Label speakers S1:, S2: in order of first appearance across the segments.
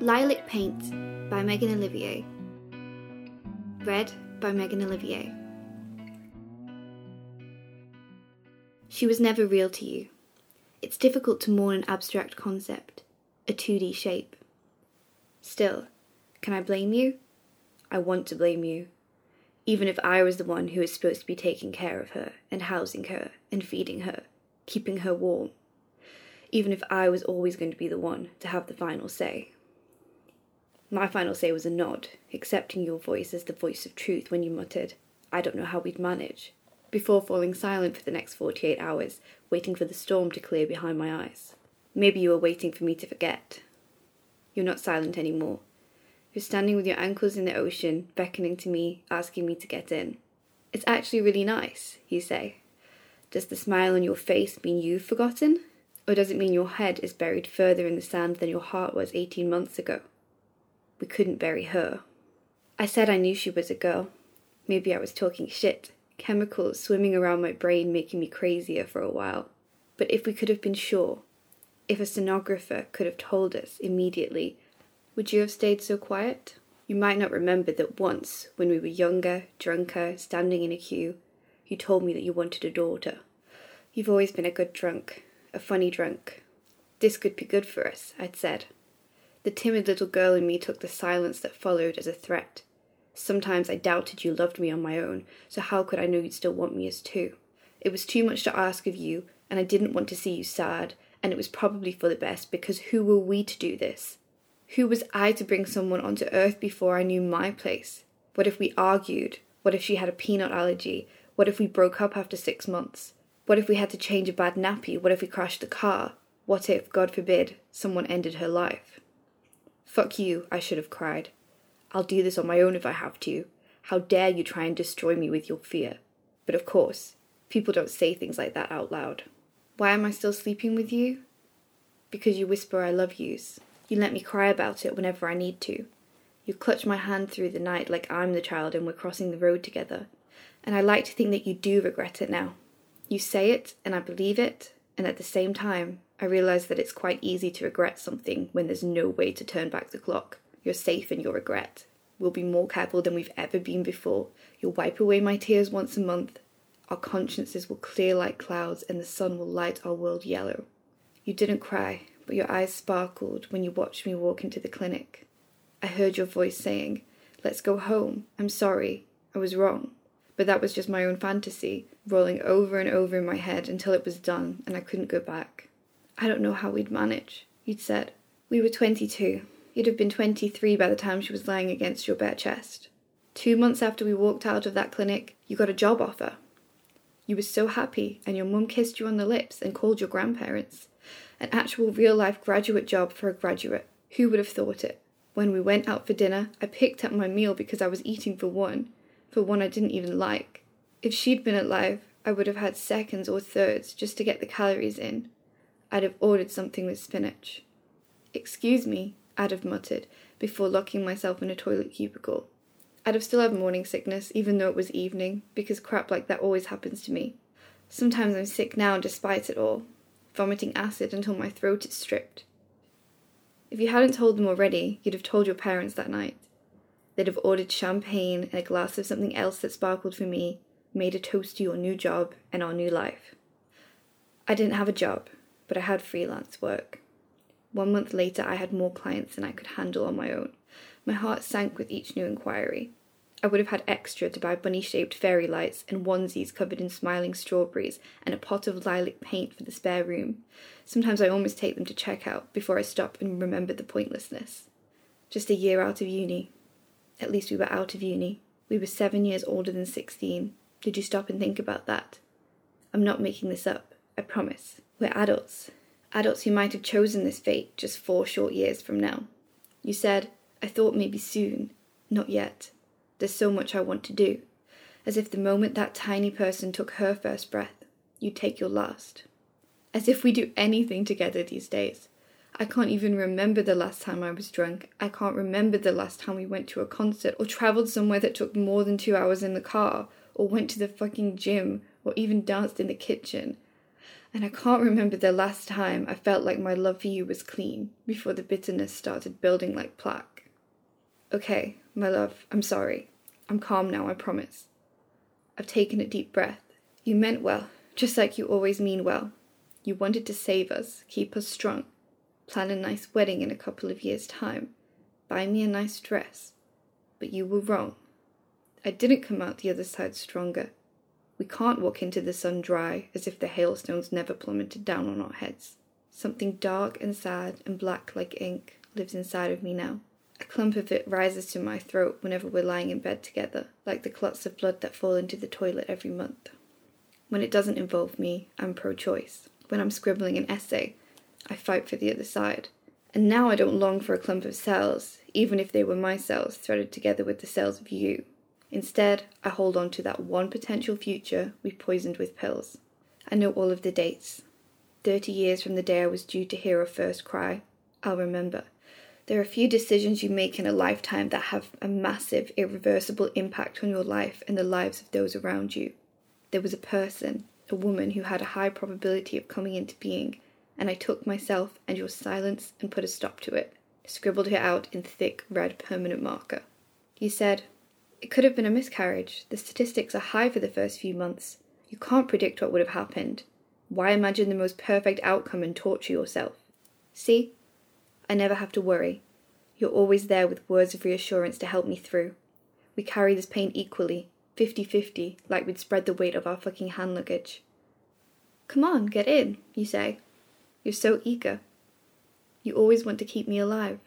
S1: Lilac Paint by Megan Olivier. Read by Megan Olivier. She was never real to you. It's difficult to mourn an abstract concept, a 2D shape. Still, can I blame you? I want to blame you. Even if I was the one who was supposed to be taking care of her, and housing her, and feeding her, keeping her warm. Even if I was always going to be the one to have the final say. My final say was a nod, accepting your voice as the voice of truth when you muttered, I don't know how we'd manage, before falling silent for the next 48 hours, waiting for the storm to clear behind my eyes. Maybe you were waiting for me to forget. You're not silent anymore. You're standing with your ankles in the ocean, beckoning to me, asking me to get in. It's actually really nice, you say. Does the smile on your face mean you've forgotten? Or does it mean your head is buried further in the sand than your heart was 18 months ago? We couldn't bury her. I said I knew she was a girl. Maybe I was talking shit, chemicals swimming around my brain making me crazier for a while. But if we could have been sure, if a sonographer could have told us immediately, would you have stayed so quiet? You might not remember that once, when we were younger, drunker, standing in a queue, you told me that you wanted a daughter. You've always been a good drunk, a funny drunk. This could be good for us, I'd said. The timid little girl in me took the silence that followed as a threat. Sometimes I doubted you loved me on my own, so how could I know you'd still want me as two? It was too much to ask of you, and I didn't want to see you sad, and it was probably for the best because who were we to do this? Who was I to bring someone onto earth before I knew my place? What if we argued? What if she had a peanut allergy? What if we broke up after six months? What if we had to change a bad nappy? What if we crashed the car? What if, God forbid, someone ended her life? Fuck you, I should have cried. I'll do this on my own if I have to. How dare you try and destroy me with your fear? But of course, people don't say things like that out loud. Why am I still sleeping with you? Because you whisper I love yous. You let me cry about it whenever I need to. You clutch my hand through the night like I'm the child and we're crossing the road together. And I like to think that you do regret it now. You say it, and I believe it, and at the same time, I realize that it's quite easy to regret something when there's no way to turn back the clock. You're safe in your regret. We'll be more careful than we've ever been before. You'll wipe away my tears once a month. Our consciences will clear like clouds, and the sun will light our world yellow. You didn't cry, but your eyes sparkled when you watched me walk into the clinic. I heard your voice saying, Let's go home. I'm sorry. I was wrong. But that was just my own fantasy, rolling over and over in my head until it was done and I couldn't go back. I don't know how we'd manage, you'd said. We were 22. You'd have been 23 by the time she was lying against your bare chest. Two months after we walked out of that clinic, you got a job offer. You were so happy, and your mum kissed you on the lips and called your grandparents. An actual real life graduate job for a graduate. Who would have thought it? When we went out for dinner, I picked up my meal because I was eating for one, for one I didn't even like. If she'd been alive, I would have had seconds or thirds just to get the calories in. I'd have ordered something with spinach. Excuse me, I'd have muttered before locking myself in a toilet cubicle. I'd have still had morning sickness, even though it was evening, because crap like that always happens to me. Sometimes I'm sick now despite it all, vomiting acid until my throat is stripped. If you hadn't told them already, you'd have told your parents that night. They'd have ordered champagne and a glass of something else that sparkled for me, made a toast to your new job and our new life. I didn't have a job, but I had freelance work. One month later, I had more clients than I could handle on my own. My heart sank with each new inquiry. I would have had extra to buy bunny shaped fairy lights and onesies covered in smiling strawberries and a pot of lilac paint for the spare room. Sometimes I almost take them to checkout before I stop and remember the pointlessness. Just a year out of uni. At least we were out of uni. We were seven years older than 16. Did you stop and think about that? I'm not making this up, I promise. We're adults. Adults who might have chosen this fate just four short years from now. You said, I thought maybe soon. Not yet. There's so much I want to do. As if the moment that tiny person took her first breath, you'd take your last. As if we do anything together these days. I can't even remember the last time I was drunk. I can't remember the last time we went to a concert or travelled somewhere that took more than two hours in the car or went to the fucking gym or even danced in the kitchen. And I can't remember the last time I felt like my love for you was clean before the bitterness started building like plaque. Okay, my love, I'm sorry. I'm calm now, I promise. I've taken a deep breath. You meant well, just like you always mean well. You wanted to save us, keep us strong, plan a nice wedding in a couple of years' time, buy me a nice dress. But you were wrong. I didn't come out the other side stronger. We can't walk into the sun dry as if the hailstones never plummeted down on our heads. Something dark and sad and black like ink lives inside of me now. A clump of it rises to my throat whenever we're lying in bed together, like the clots of blood that fall into the toilet every month. When it doesn't involve me, I'm pro choice. When I'm scribbling an essay, I fight for the other side. And now I don't long for a clump of cells, even if they were my cells threaded together with the cells of you. Instead, I hold on to that one potential future we've poisoned with pills. I know all of the dates. Thirty years from the day I was due to hear her first cry, I'll remember. There are few decisions you make in a lifetime that have a massive, irreversible impact on your life and the lives of those around you. There was a person, a woman who had a high probability of coming into being, and I took myself and your silence and put a stop to it, scribbled her out in thick red permanent marker. You said, It could have been a miscarriage. The statistics are high for the first few months. You can't predict what would have happened. Why imagine the most perfect outcome and torture yourself? See, I never have to worry. You're always there with words of reassurance to help me through. We carry this pain equally, 50 50, like we'd spread the weight of our fucking hand luggage. Come on, get in, you say. You're so eager. You always want to keep me alive.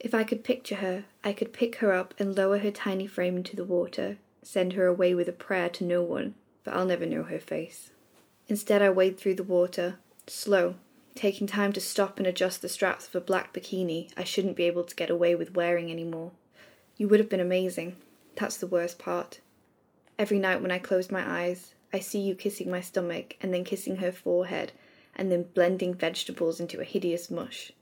S1: If I could picture her, I could pick her up and lower her tiny frame into the water, send her away with a prayer to no one, but I'll never know her face. Instead, I wade through the water, slow, taking time to stop and adjust the straps of a black bikini I shouldn't be able to get away with wearing anymore. You would have been amazing. That's the worst part. Every night when I close my eyes, I see you kissing my stomach and then kissing her forehead and then blending vegetables into a hideous mush.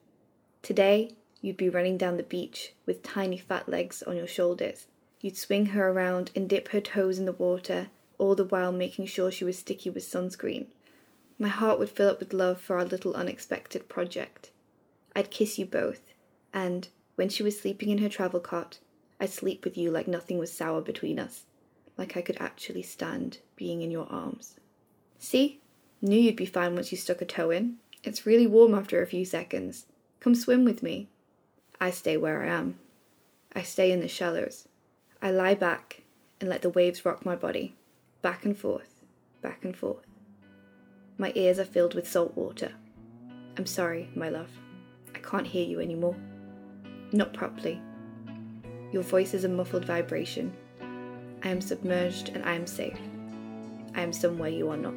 S1: Today, you'd be running down the beach with tiny fat legs on your shoulders. You'd swing her around and dip her toes in the water, all the while making sure she was sticky with sunscreen. My heart would fill up with love for our little unexpected project. I'd kiss you both, and, when she was sleeping in her travel cot, I'd sleep with you like nothing was sour between us, like I could actually stand being in your arms. See? Knew you'd be fine once you stuck a toe in. It's really warm after a few seconds. Come swim with me. I stay where I am. I stay in the shallows. I lie back and let the waves rock my body, back and forth, back and forth. My ears are filled with salt water. I'm sorry, my love. I can't hear you anymore. Not properly. Your voice is a muffled vibration. I am submerged and I am safe. I am somewhere you are not.